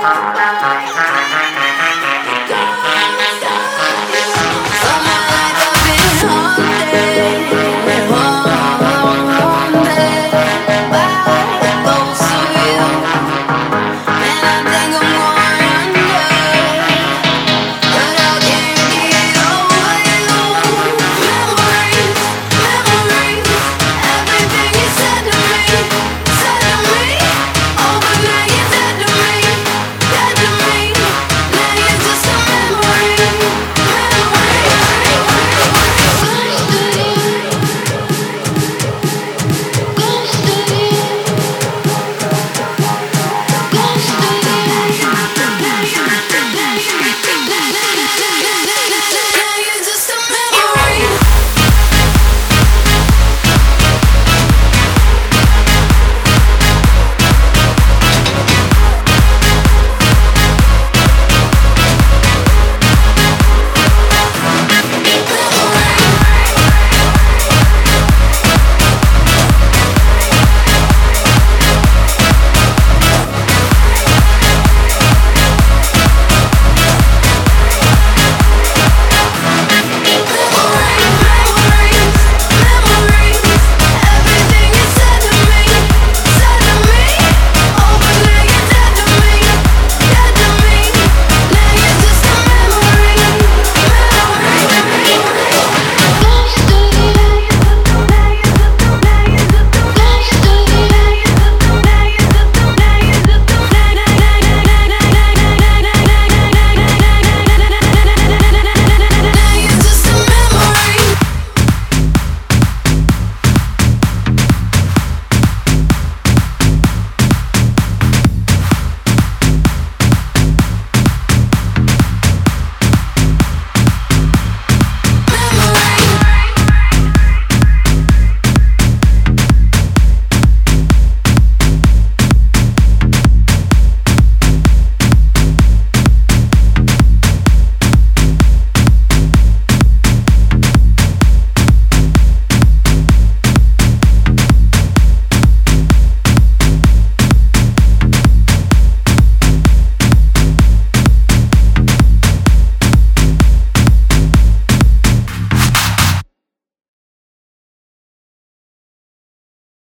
Bye-bye.